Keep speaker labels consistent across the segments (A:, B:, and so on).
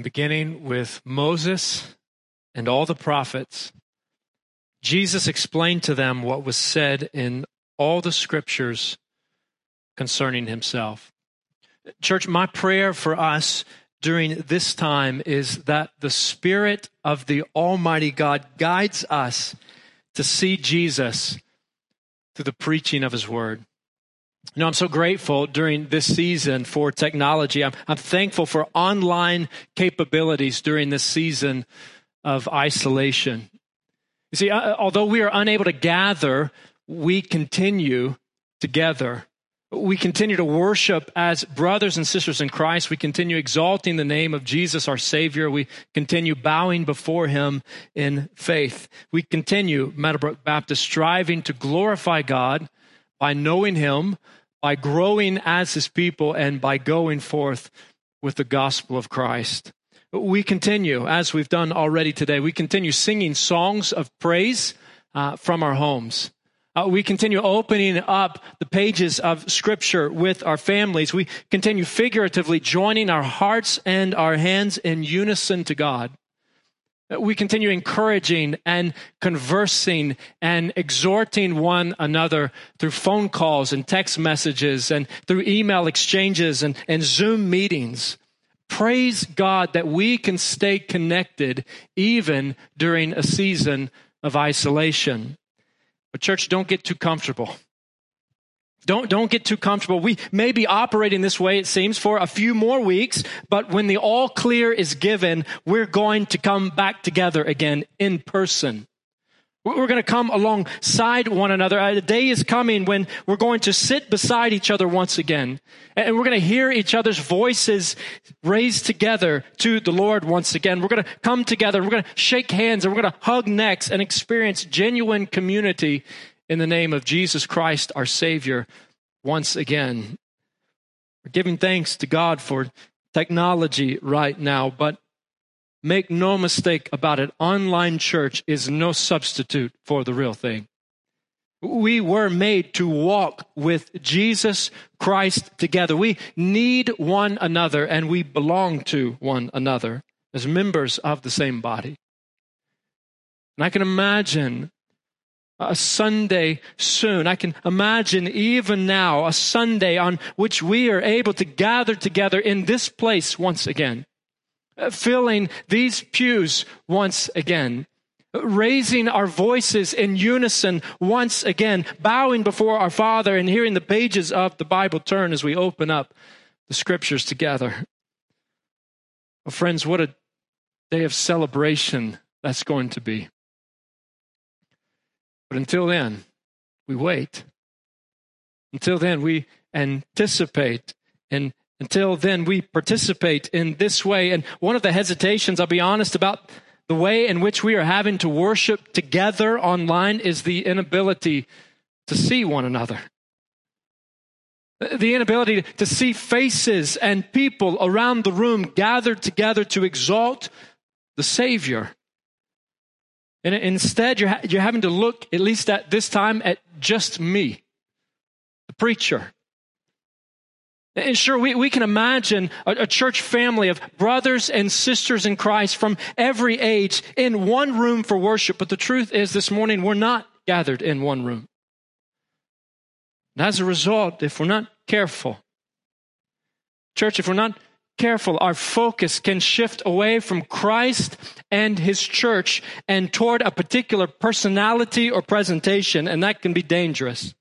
A: And beginning with Moses and all the prophets, Jesus explained to them what was said in all the scriptures concerning himself. Church, my prayer for us during this time is that the Spirit of the Almighty God guides us to see Jesus through the preaching of His Word. You know, I'm so grateful during this season for technology. I'm, I'm thankful for online capabilities during this season of isolation. You see, uh, although we are unable to gather, we continue together. We continue to worship as brothers and sisters in Christ. We continue exalting the name of Jesus, our Savior. We continue bowing before Him in faith. We continue, Meadowbrook Baptist, striving to glorify God by knowing Him, by growing as His people, and by going forth with the gospel of Christ. We continue, as we've done already today, we continue singing songs of praise uh, from our homes. Uh, we continue opening up the pages of Scripture with our families. We continue figuratively joining our hearts and our hands in unison to God. Uh, we continue encouraging and conversing and exhorting one another through phone calls and text messages and through email exchanges and, and Zoom meetings. Praise God that we can stay connected even during a season of isolation. But, church, don't get too comfortable. Don't, don't get too comfortable. We may be operating this way, it seems, for a few more weeks, but when the all clear is given, we're going to come back together again in person. We're going to come alongside one another. Uh, a day is coming when we're going to sit beside each other once again. And we're going to hear each other's voices raised together to the Lord once again. We're going to come together. We're going to shake hands and we're going to hug necks and experience genuine community in the name of Jesus Christ, our Savior, once again. We're giving thanks to God for technology right now, but Make no mistake about it, online church is no substitute for the real thing. We were made to walk with Jesus Christ together. We need one another and we belong to one another as members of the same body. And I can imagine a Sunday soon. I can imagine even now a Sunday on which we are able to gather together in this place once again uh, filling these pews once again, raising our voices in unison once again, bowing before our Father and hearing the pages of the Bible turn as we open up the scriptures together. Well, friends, what a day of celebration that's going to be. But until then, we wait. Until then, we anticipate and until then, we participate in this way. And one of the hesitations, I'll be honest, about the way in which we are having to worship together online is the inability to see one another. The inability to see faces and people around the room gathered together to exalt the Savior. And instead, you're, you're having to look, at least at this time, at just me, the preacher. And sure, we, we can imagine a, a, church family of brothers and sisters in Christ from every age in one room for worship. But the truth is, this morning, we're not gathered in one room. And as a result, if we're not careful, church, if we're not careful, our focus can shift away from Christ and his church and toward a particular personality or presentation, and that can be dangerous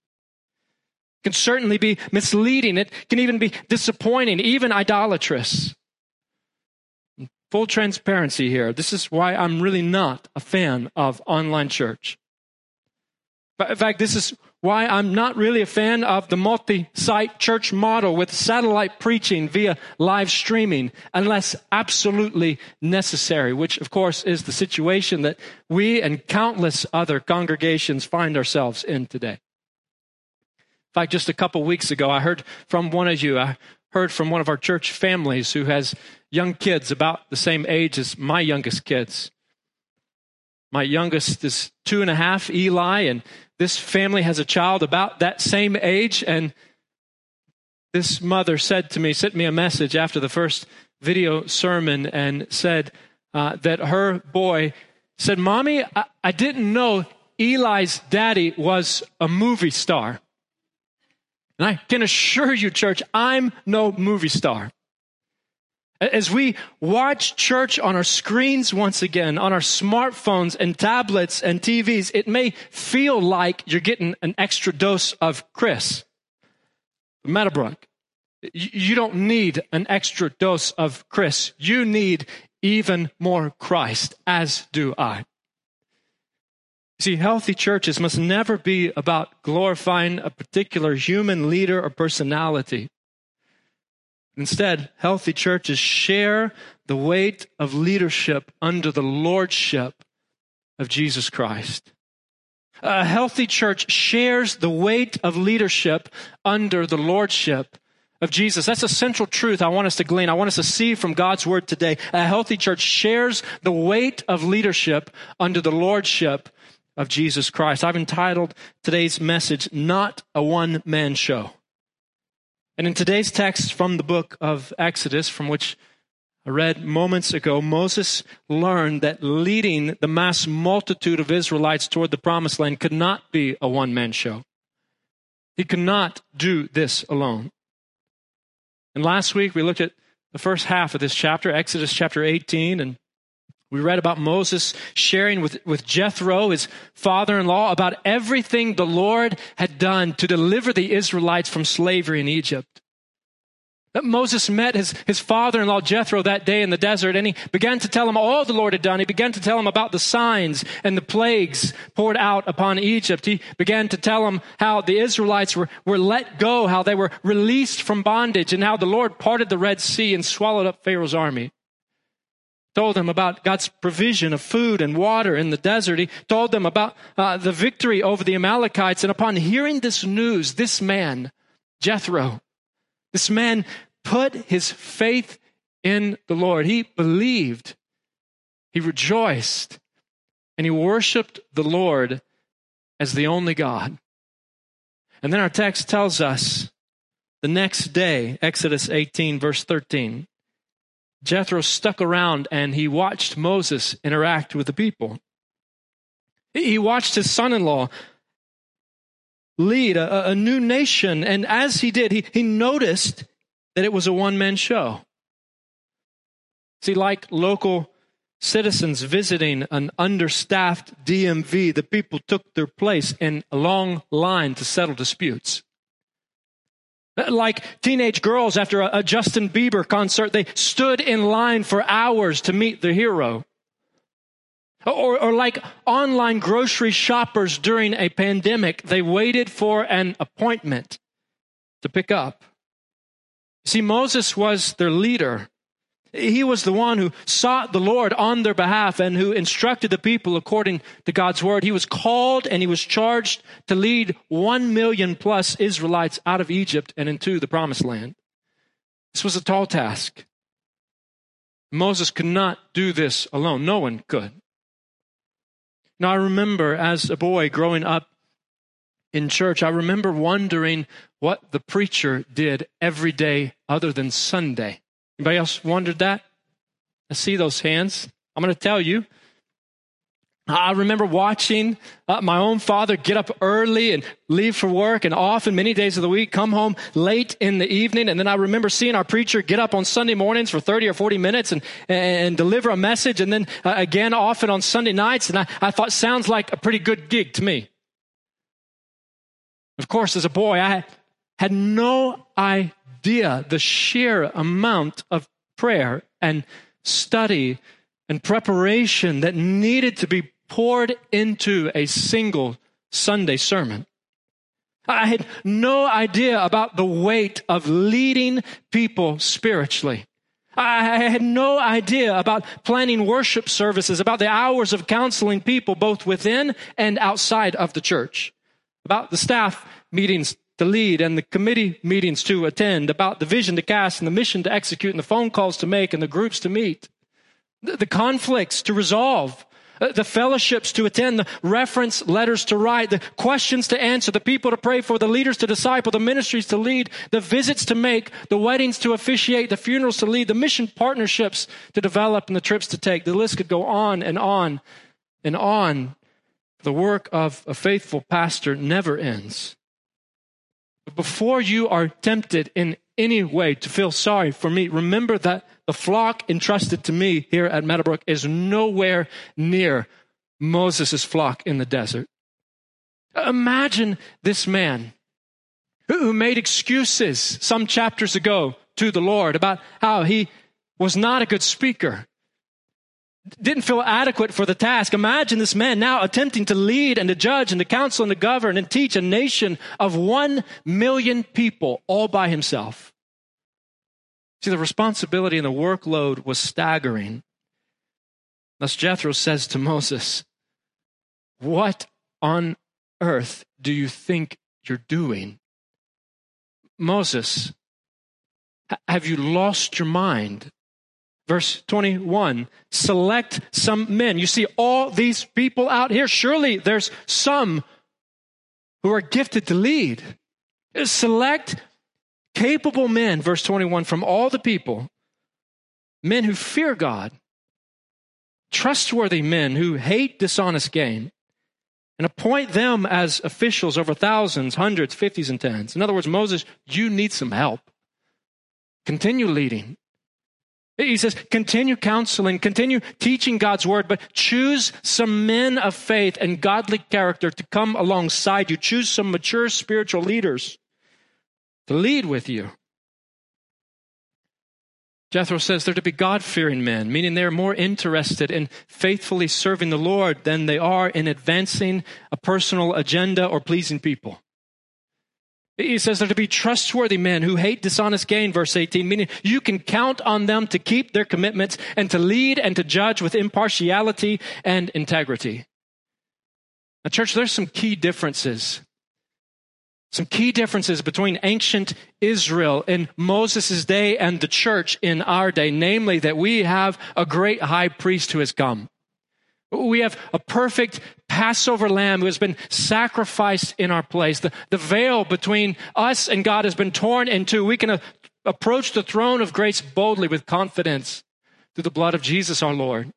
A: can certainly be misleading. It can even be disappointing, even idolatrous. Full transparency here. This is why I'm really not a fan of online church. In fact, this is why I'm not really a fan of the multi site church model with satellite preaching via live streaming unless absolutely necessary, which of course is the situation that we and countless other congregations find ourselves in today. In fact, just a couple weeks ago, I heard from one of you, I heard from one of our church families who has young kids about the same age as my youngest kids. My youngest is two and a half, Eli, and this family has a child about that same age. And this mother said to me, sent me a message after the first video sermon and said uh, that her boy said, Mommy, I, I didn't know Eli's daddy was a movie star. And I can assure you, church, I'm no movie star. As we watch church on our screens once again, on our smartphones and tablets and TVs, it may feel like you're getting an extra dose of Chris. Meadowbrook, you don't need an extra dose of Chris. You need even more Christ, as do I. See, healthy churches must never be about glorifying a particular human leader or personality. Instead, healthy churches share the weight of leadership under the lordship of Jesus Christ. A healthy church shares the weight of leadership under the lordship of Jesus. That's a central truth I want us to glean. I want us to see from God's word today. A healthy church shares the weight of leadership under the lordship of Jesus Christ. I've entitled today's message, Not a One Man Show. And in today's text from the book of Exodus, from which I read moments ago, Moses learned that leading the mass multitude of Israelites toward the promised land could not be a one man show. He could not do this alone. And last week we looked at the first half of this chapter, Exodus chapter 18, and we read about Moses sharing with, with Jethro, his father in law, about everything the Lord had done to deliver the Israelites from slavery in Egypt. That Moses met his, his father in law Jethro that day in the desert and he began to tell him all the Lord had done. He began to tell him about the signs and the plagues poured out upon Egypt. He began to tell him how the Israelites were, were let go, how they were released from bondage, and how the Lord parted the Red Sea and swallowed up Pharaoh's army told them about God's provision of food and water in the desert. He told them about uh, the victory over the Amalekites. And upon hearing this news, this man, Jethro, this man put his faith in the Lord. He believed, he rejoiced, and he worshiped the Lord as the only God. And then our text tells us the next day, Exodus 18, verse 13. Jethro stuck around and he watched Moses interact with the people. He watched his son in law lead a, a, new nation. And as he did, he, he noticed that it was a one man show. See, like local citizens visiting an understaffed DMV, the people took their place in a long line to settle disputes. Like teenage girls after a, a Justin Bieber concert, they stood in line for hours to meet the hero. Or, or, like online grocery shoppers during a pandemic, they waited for an appointment to pick up. See, Moses was their leader. He was the one who sought the Lord on their behalf and who instructed the people according to God's word. He was called and he was charged to lead one million plus Israelites out of Egypt and into the promised land. This was a tall task. Moses could not do this alone. No one could. Now, I remember as a boy growing up in church, I remember wondering what the preacher did every day other than Sunday. Anybody else wondered that? I see those hands. I'm going to tell you. I remember watching uh, my own father get up early and leave for work and often many days of the week come home late in the evening. And then I remember seeing our preacher get up on Sunday mornings for 30 or 40 minutes and, and deliver a message. And then uh, again, often on Sunday nights. And I, I thought sounds like a pretty good gig to me. Of course, as a boy, I had no idea idea the sheer amount of prayer and study and preparation that needed to be poured into a single Sunday sermon. I had no idea about the weight of leading people spiritually. I had no idea about planning worship services, about the hours of counseling people both within and outside of the church, about the staff meetings to lead and the committee meetings to attend, about the vision to cast and the mission to execute and the phone calls to make and the groups to meet, the, the conflicts to resolve, uh, the fellowships to attend, the reference letters to write, the questions to answer, the people to pray for, the leaders to disciple, the ministries to lead, the visits to make, the weddings to officiate, the funerals to lead, the mission partnerships to develop, and the trips to take. The list could go on and on and on. The work of a faithful pastor never ends. Before you are tempted in any way to feel sorry for me, remember that the flock entrusted to me here at Meadowbrook is nowhere near Moses' flock in the desert. Imagine this man who made excuses some chapters ago to the Lord about how he was not a good speaker, didn't feel adequate for the task. Imagine this man now attempting to lead and to judge and to counsel and to govern and teach a nation of one million people all by himself. See, the responsibility and the workload was staggering. Thus, Jethro says to Moses, What on earth do you think you're doing? Moses, have you lost your mind? Verse 21 Select some men. You see all these people out here. Surely there's some who are gifted to lead. Select capable men, verse 21, from all the people, men who fear God, trustworthy men who hate dishonest gain, and appoint them as officials over thousands, hundreds, fifties, and tens. In other words, Moses, you need some help. Continue leading. He says, continue counseling, continue teaching God's word, but choose some men of faith and godly character to come alongside you. Choose some mature spiritual leaders to lead with you. Jethro says they're to be God fearing men, meaning they're more interested in faithfully serving the Lord than they are in advancing a personal agenda or pleasing people. He says they're to be trustworthy men who hate dishonest gain, verse 18, meaning you can count on them to keep their commitments and to lead and to judge with impartiality and integrity. Now, church, there's some key differences some key differences between ancient Israel in Moses' day and the church in our day, namely that we have a great high priest who has come. We have a perfect Passover lamb who has been sacrificed in our place. The, the veil between us and God has been torn in two. We can a- approach the throne of grace boldly with confidence through the blood of Jesus our Lord.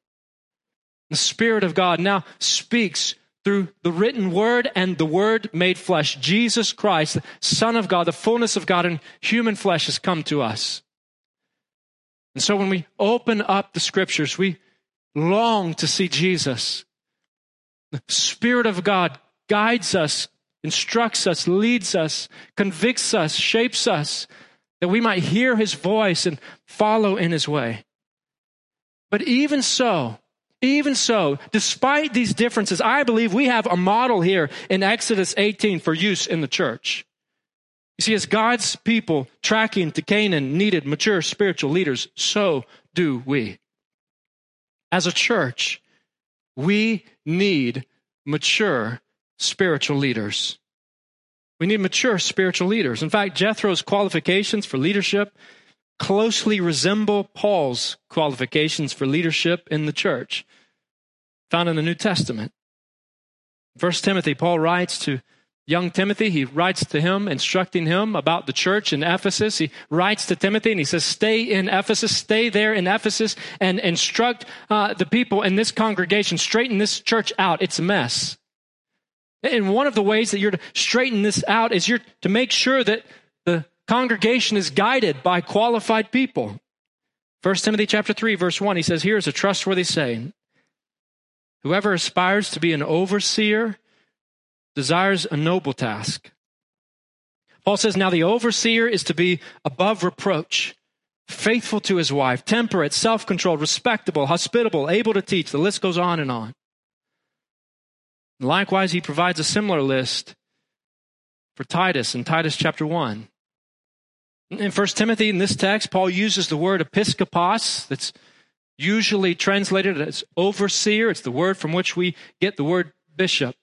A: The Spirit of God now speaks through the written word and the word made flesh. Jesus Christ, the Son of God, the fullness of God in human flesh has come to us. And so when we open up the scriptures, we long to see Jesus. Spirit of God guides us, instructs us, leads us, convicts us, shapes us, that we might hear his voice and follow in his way. But even so, even so, despite these differences, I believe we have a model here in Exodus 18 for use in the church. You see, as God's people tracking to Canaan needed mature spiritual leaders, so do we. As a church, we need mature spiritual leaders. We need mature spiritual leaders. In fact, Jethro's qualifications for leadership closely resemble Paul's qualifications for leadership in the church, found in the New Testament. First Timothy, Paul writes to young Timothy, he writes to him, instructing him about the church in Ephesus. He writes to Timothy and he says, Stay in Ephesus, stay there in Ephesus, and instruct uh, the people in this congregation, straighten this church out. It's a mess. And one of the ways that you're to straighten this out is you're to make sure that the congregation is guided by qualified people. 1 Timothy chapter 3 verse 1 he says here's a trustworthy saying Whoever aspires to be an overseer desires a noble task. Paul says now the overseer is to be above reproach, faithful to his wife, temperate, self-controlled, respectable, hospitable, able to teach. The list goes on and on. Likewise, he provides a similar list for Titus in Titus chapter 1. In 1 Timothy, in this text, Paul uses the word episkopos, that's usually translated as overseer. It's the word from which we get the word bishop.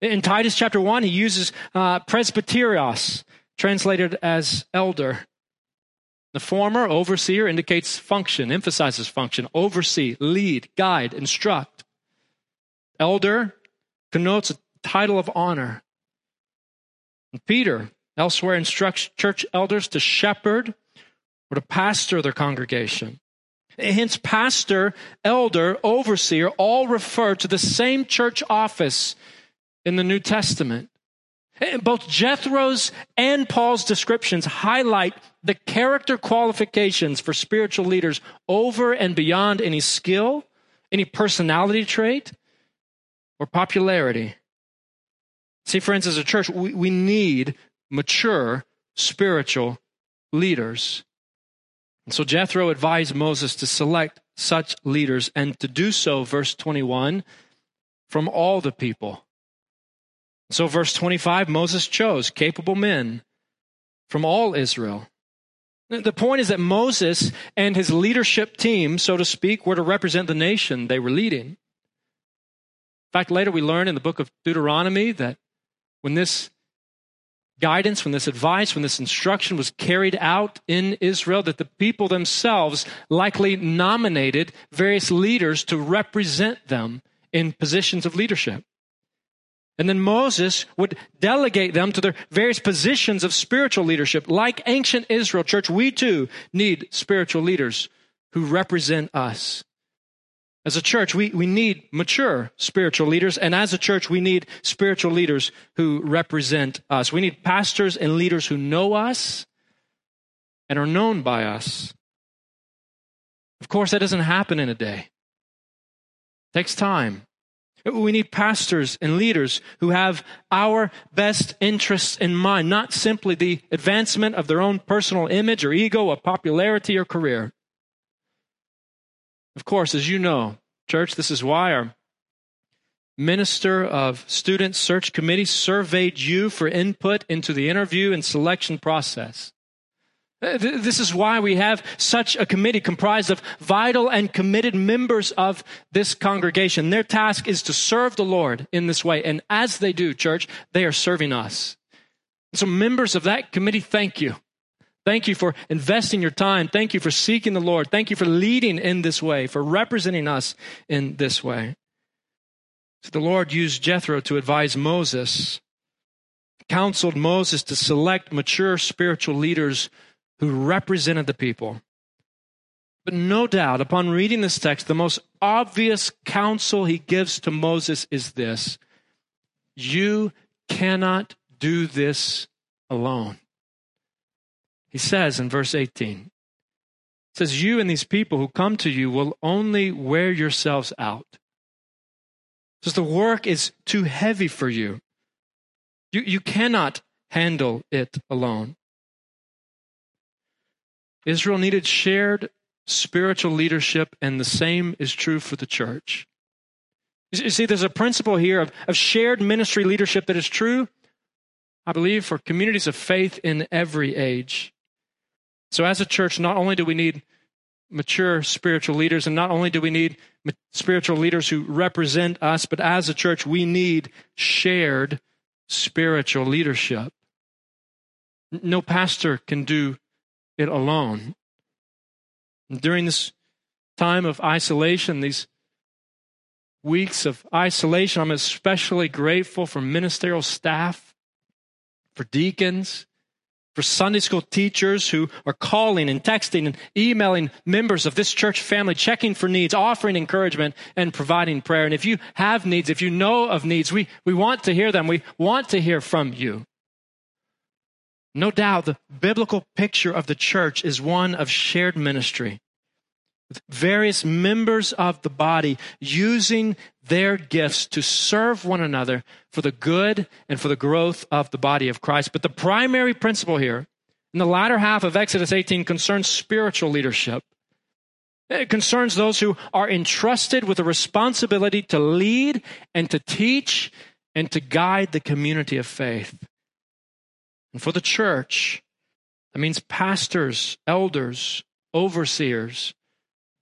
A: In Titus chapter 1, he uses uh, presbyteros, translated as elder. The former, overseer, indicates function, emphasizes function, oversee, lead, guide, instruct. Elder connotes a title of honor. And Peter elsewhere instructs church elders to shepherd or to pastor their congregation. Hence, pastor, elder, overseer all refer to the same church office in the New Testament. Both Jethro's and Paul's descriptions highlight the character qualifications for spiritual leaders over and beyond any skill, any personality trait, or popularity. See, friends, as a church, we, we need mature spiritual leaders. And so Jethro advised Moses to select such leaders and to do so, verse 21, from all the people. So, verse 25, Moses chose capable men from all Israel. The point is that Moses and his leadership team, so to speak, were to represent the nation they were leading. In fact, later we learn in the book of Deuteronomy that when this guidance, when this advice, when this instruction was carried out in Israel, that the people themselves likely nominated various leaders to represent them in positions of leadership. And then Moses would delegate them to their various positions of spiritual leadership. Like ancient Israel, church, we too need spiritual leaders who represent us. As a church, we, we need mature spiritual leaders, and as a church, we need spiritual leaders who represent us. We need pastors and leaders who know us and are known by us. Of course, that doesn't happen in a day. It takes time. We need pastors and leaders who have our best interests in mind, not simply the advancement of their own personal image or ego or popularity or career. Of course, as you know, church, this is why our minister of student search committee surveyed you for input into the interview and selection process. Uh, this is why we have such a committee comprised of vital and committed members of this congregation. Their task is to serve the Lord in this way. And as they do, church, they are serving us. So, members of that committee, thank you. Thank you for investing your time. Thank you for seeking the Lord. Thank you for leading in this way, for representing us in this way. So the Lord used Jethro to advise Moses, counseled Moses to select mature spiritual leaders who represented the people. But no doubt, upon reading this text, the most obvious counsel he gives to Moses is this You cannot do this alone. He says in verse 18, says, You and these people who come to you will only wear yourselves out. Says the work is too heavy for you. You, you cannot handle it alone. Israel needed shared spiritual leadership, and the same is true for the church. You see, there's a principle here of, of shared ministry leadership that is true, I believe, for communities of faith in every age. So, as a church, not only do we need mature spiritual leaders, and not only do we need spiritual leaders who represent us, but as a church, we need shared spiritual leadership. No pastor can do it alone. During this time of isolation, these weeks of isolation, I'm especially grateful for ministerial staff, for deacons, for Sunday school teachers who are calling and texting and emailing members of this church family, checking for needs, offering encouragement, and providing prayer. And if you have needs, if you know of needs, we, we want to hear them. We want to hear from you. No doubt the biblical picture of the church is one of shared ministry various members of the body using their gifts to serve one another for the good and for the growth of the body of Christ. But the primary principle here in the latter half of Exodus 18 concerns spiritual leadership. It concerns those who are entrusted with the responsibility to lead and to teach and to guide the community of faith. And for the church, that means pastors, elders, overseers,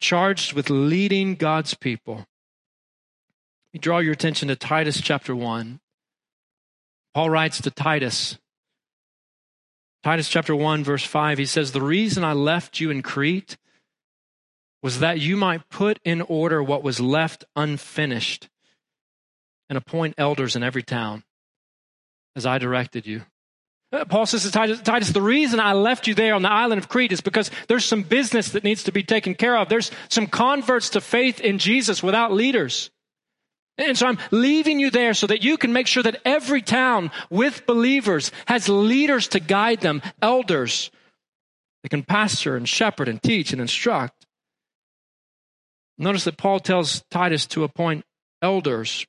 A: charged with leading God's people. We draw your attention to Titus chapter 1. Paul writes to Titus, Titus chapter 1, verse 5, he says, The reason I left you in Crete was that you might put in order what was left unfinished and appoint elders in every town, as I directed you. Uh, Paul says to Titus, Titus, the reason I left you there on the island of Crete is because there's some business that needs to be taken care of. There's some converts to faith in Jesus without leaders. And so I'm leaving you there so that you can make sure that every town with believers has leaders to guide them, elders that can pastor and shepherd and teach and instruct. Notice that Paul tells Titus to appoint elders,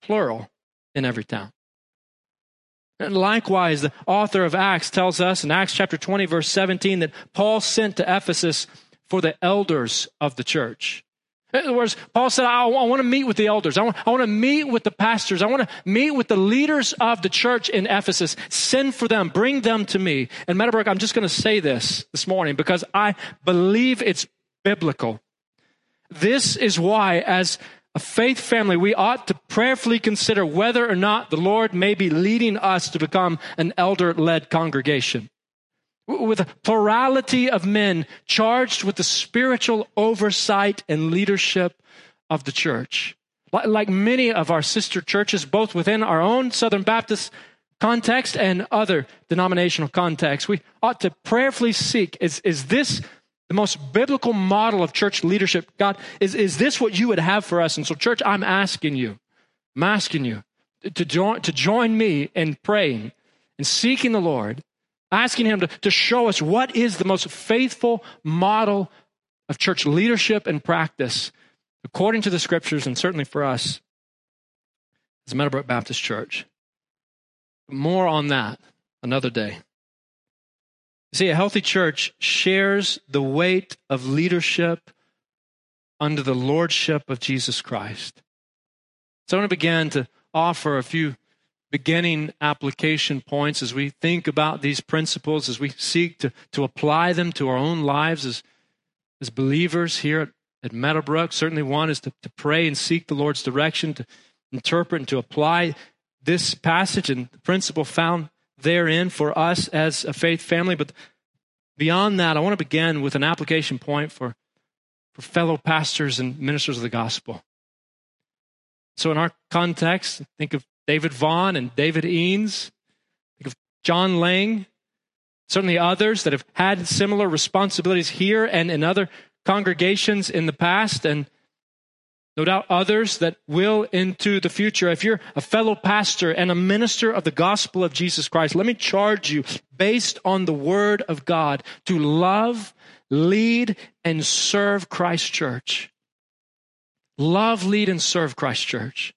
A: plural, in every town. Likewise, the author of Acts tells us in Acts chapter 20, verse 17, that Paul sent to Ephesus for the elders of the church. In other words, Paul said, I, I want to meet with the elders. I want, I want to meet with the pastors. I want to meet with the leaders of the church in Ephesus. Send for them. Bring them to me. And Meadowbrook, I'm just going to say this this morning because I believe it's biblical. This is why, as a faith family, we ought to prayerfully consider whether or not the Lord may be leading us to become an elder led congregation with a plurality of men charged with the spiritual oversight and leadership of the church. Like many of our sister churches, both within our own Southern Baptist context and other denominational contexts, we ought to prayerfully seek is, is this the most biblical model of church leadership? God, is, is this what you would have for us? And so, church, I'm asking you, I'm asking you to join, to join me in praying and seeking the Lord asking Him to, to show us what is the most faithful model of church leadership and practice according to the scriptures and certainly for us as Meadowbrook Baptist Church. More on that another day. See, a healthy church shares the weight of leadership under the lordship of Jesus Christ. So I want to begin to offer a few beginning application points as we think about these principles, as we seek to, to apply them to our own lives as, as believers here at, at Meadowbrook. Certainly, one is to, to pray and seek the Lord's direction, to interpret and to apply this passage and the principle found therein for us as a faith family. But beyond that, I want to begin with an application point for, for fellow pastors and ministers of the gospel. So, in our context, think of David Vaughn and David Eanes. Think of John Lang. Certainly others that have had similar responsibilities here and in other congregations in the past, and no doubt others that will into the future. If you're a fellow pastor and a minister of the gospel of Jesus Christ, let me charge you, based on the word of God, to love, lead, and serve Christ Church. Love, lead, and serve Christ Church.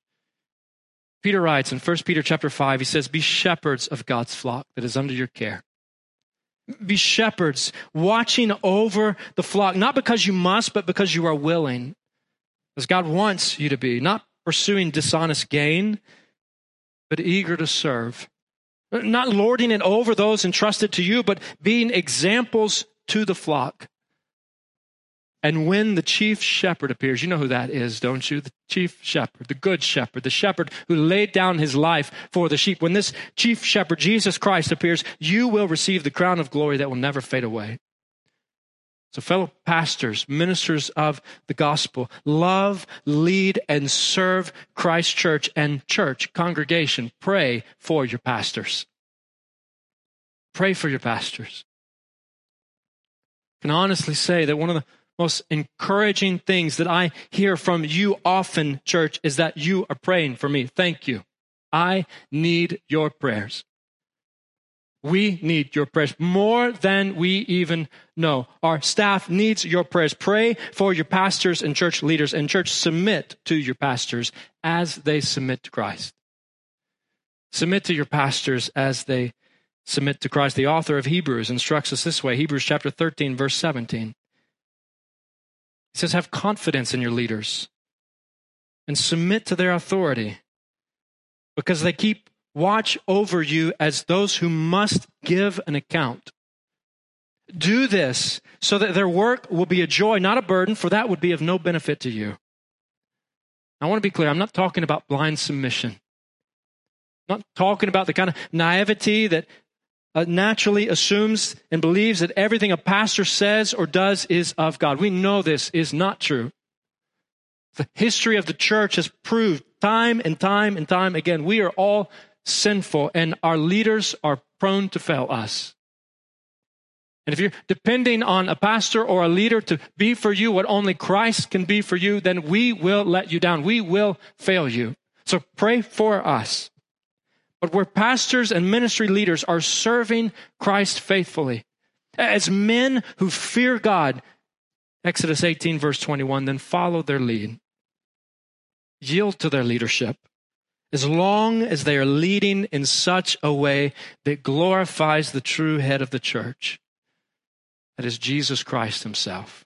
A: Peter writes in 1 Peter chapter 5, he says, Be shepherds of God's flock that is under your care. Be shepherds, watching over the flock, not because you must, but because you are willing, as God wants you to be, not pursuing dishonest gain, but eager to serve. Not lording it over those entrusted to you, but being examples to the flock. And when the chief shepherd appears, you know who that is, don't you? The chief shepherd, the good shepherd, the shepherd who laid down his life for the sheep. When this chief shepherd, Jesus Christ, appears, you will receive the crown of glory that will never fade away. So, fellow pastors, ministers of the gospel, love, lead, and serve Christ Church and church congregation. Pray for your pastors. Pray for your pastors. I can honestly say that one of the most encouraging things that I hear from you often, church, is that you are praying for me. Thank you. I need your prayers. We need your prayers more than we even know. Our staff needs your prayers. Pray for your pastors and church leaders, and church submit to your pastors as they submit to Christ. Submit to your pastors as they submit to Christ. The author of Hebrews instructs us this way Hebrews chapter 13, verse 17. He says, have confidence in your leaders and submit to their authority because they keep watch over you as those who must give an account. Do this so that their work will be a joy, not a burden, for that would be of no benefit to you. I want to be clear, I'm not talking about blind submission. I'm not talking about the kind of naivety that uh, naturally assumes and believes that everything a pastor says or does is of God. We know this is not true. The history of the church has proved time and time and time again. We are all sinful and our leaders are prone to fail us. And if you're depending on a pastor or a leader to be for you what only Christ can be for you, then we will let you down. We will fail you. So pray for us. But where pastors and ministry leaders are serving Christ faithfully, as men who fear God, Exodus 18, verse 21, then follow their lead. Yield to their leadership as long as they are leading in such a way that glorifies the true head of the church. That is Jesus Christ Himself.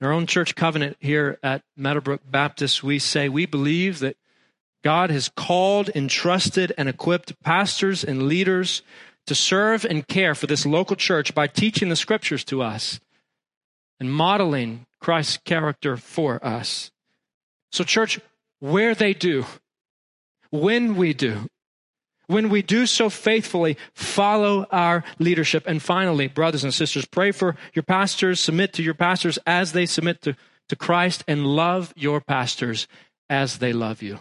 A: In our own church covenant here at Meadowbrook Baptist, we say we believe that God has called, entrusted, and equipped pastors and leaders to serve and care for this local church by teaching the scriptures to us and modeling Christ's character for us. So, church, where they do, when we do, when we do so faithfully, follow our leadership. And finally, brothers and sisters, pray for your pastors, submit to your pastors as they submit to, to Christ, and love your pastors as they love you.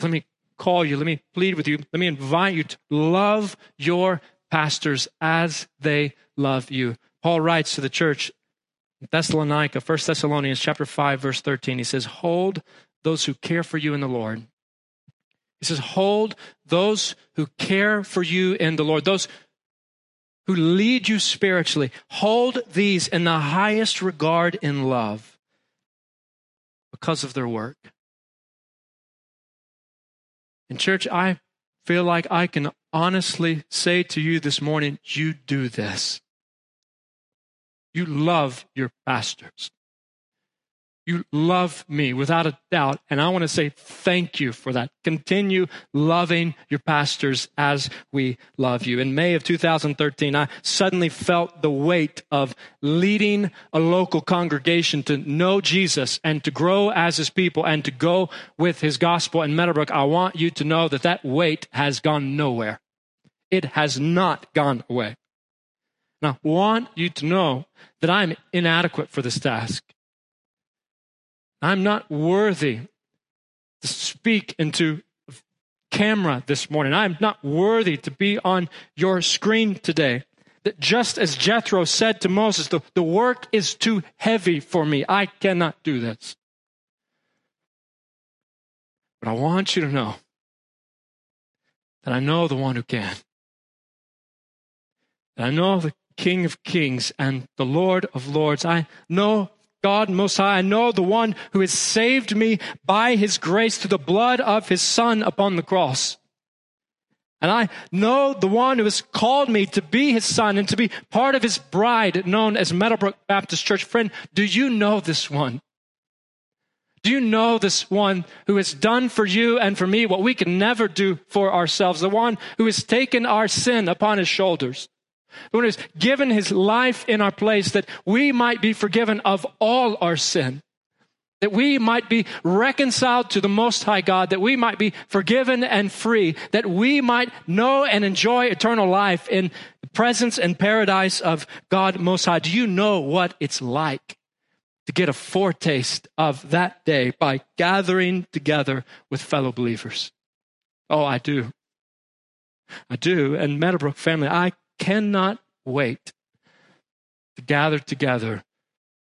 A: Let me call you, let me plead with you, let me invite you to love your pastors as they love you. Paul writes to the church Thessalonica, 1 Thessalonians chapter 5 verse 13. He says, "Hold those who care for you in the Lord." He says, "Hold those who care for you in the Lord, those who lead you spiritually. Hold these in the highest regard in love because of their work." In church, I feel like I can honestly say to you this morning, you do this. You love your pastors. You love me without a doubt. And I want to say thank you for that. Continue loving your pastors as we love you. In May of 2013, I suddenly felt the weight of leading a local congregation to know Jesus and to grow as his people and to go with his gospel in Meadowbrook. I want you to know that that weight has gone nowhere. It has not gone away. And I want you to know that I'm inadequate for this task. I'm not worthy to speak into camera this morning. I'm not worthy to be on your screen today. That just as Jethro said to Moses, the, the work is too heavy for me. I cannot do this. But I want you to know that I know the one who can. That I know the King of Kings and the Lord of Lords. I know God Most High. I know the one who has saved me by his grace through the blood of his Son upon the cross. And I know the one who has called me to be his son and to be part of his bride known as Meadowbrook Baptist Church. Friend, do you know this one? Do you know this one who has done for you and for me what we can never do for ourselves? The one who has taken our sin upon his shoulders the one who's given his life in our place that we might be forgiven of all our sin, that we might be reconciled to the Most High God, that we might be forgiven and free, that we might know and enjoy eternal life in the presence and paradise of God Most High. Do you know what it's like? To get a foretaste of that day by gathering together with fellow believers. Oh, I do. I do. And Meadowbrook family, I cannot wait to gather together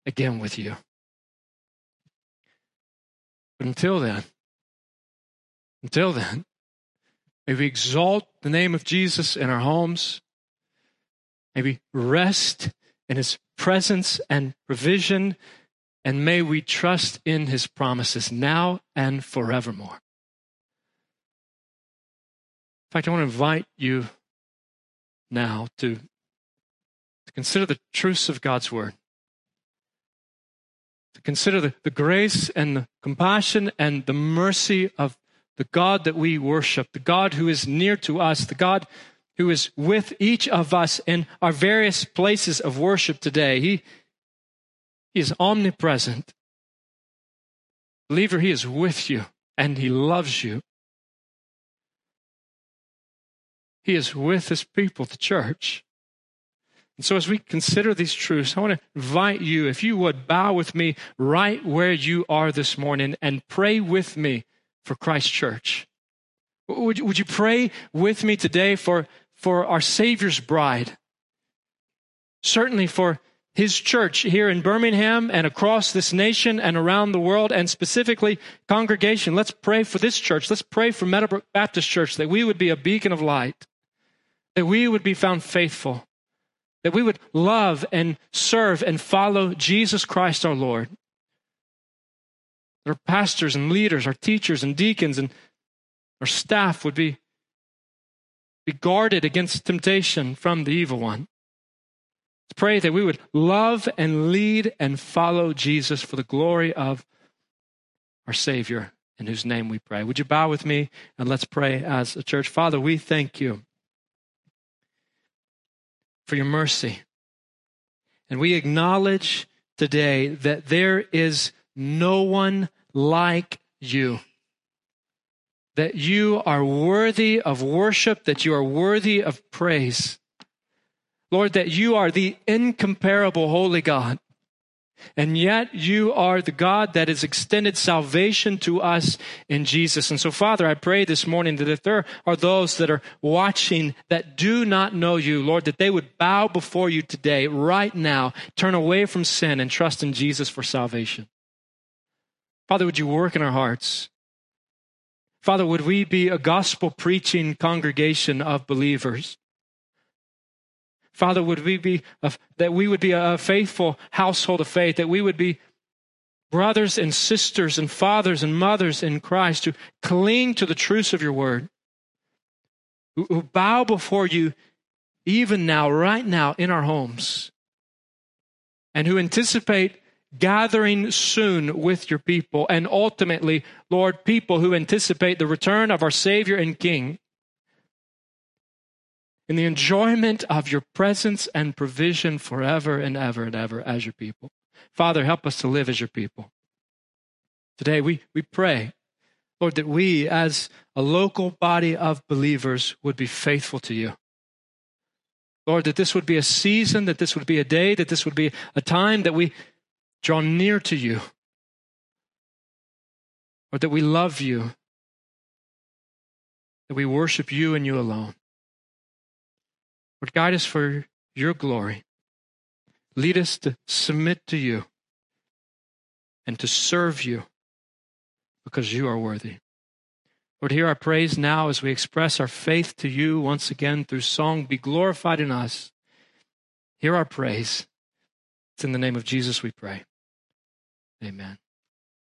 A: again with you. But until then, until then, may we exalt the name of Jesus in our homes. May we rest in his presence and provision. And may we trust in his promises now and forevermore. In fact, I want to invite you now to, to consider the truths of God's Word, to consider the, the grace and the compassion and the mercy of the God that we worship, the God who is near to us, the God who is with each of us in our various places of worship today. He, he is omnipresent. Believer, He is with you and He loves you. He is with his people, the church. And so, as we consider these truths, I want to invite you, if you would, bow with me right where you are this morning and pray with me for Christ Church. Would, would you pray with me today for, for our Savior's bride? Certainly for his church here in Birmingham and across this nation and around the world, and specifically congregation. Let's pray for this church. Let's pray for Meadowbrook Baptist Church that we would be a beacon of light, that we would be found faithful, that we would love and serve and follow Jesus Christ our Lord. That Our pastors and leaders, our teachers and deacons, and our staff would be, be guarded against temptation from the evil one. Let's pray that we would love and lead and follow Jesus for the glory of our Savior, in whose name we pray. Would you bow with me and let's pray as a church? Father, we thank you for your mercy. And we acknowledge today that there is no one like you. That you are worthy of worship, that you are worthy of praise. Lord, that you are the incomparable holy God. And yet you are the God that has extended salvation to us in Jesus. And so, Father, I pray this morning that if there are those that are watching that do not know you, Lord, that they would bow before you today, right now, turn away from sin and trust in Jesus for salvation. Father, would you work in our hearts? Father, would we be a gospel preaching congregation of believers? Father, would we be a, that we would be a faithful household of faith, that we would be brothers and sisters and fathers and mothers in Christ who cling to the truths of your word, who, who bow before you even now, right now, in our homes, and who anticipate gathering soon with your people, and ultimately, Lord, people who anticipate the return of our Savior and King in the enjoyment of your presence and provision forever and ever and ever as your people. Father, help us to live as your people. Today we, we pray, Lord, that we as a local body of believers would be faithful to you. Lord, that this would be a season, that this would be a day, that this would be a time that we draw near to you. Or that we love you, that we worship you and you alone. Lord, guide us for your glory. Lead us to submit to you and to serve you because you are worthy. Lord, hear our praise now as we express our faith to you once again through song. Be glorified in us. Hear our praise. It's in the name of Jesus we pray. Amen.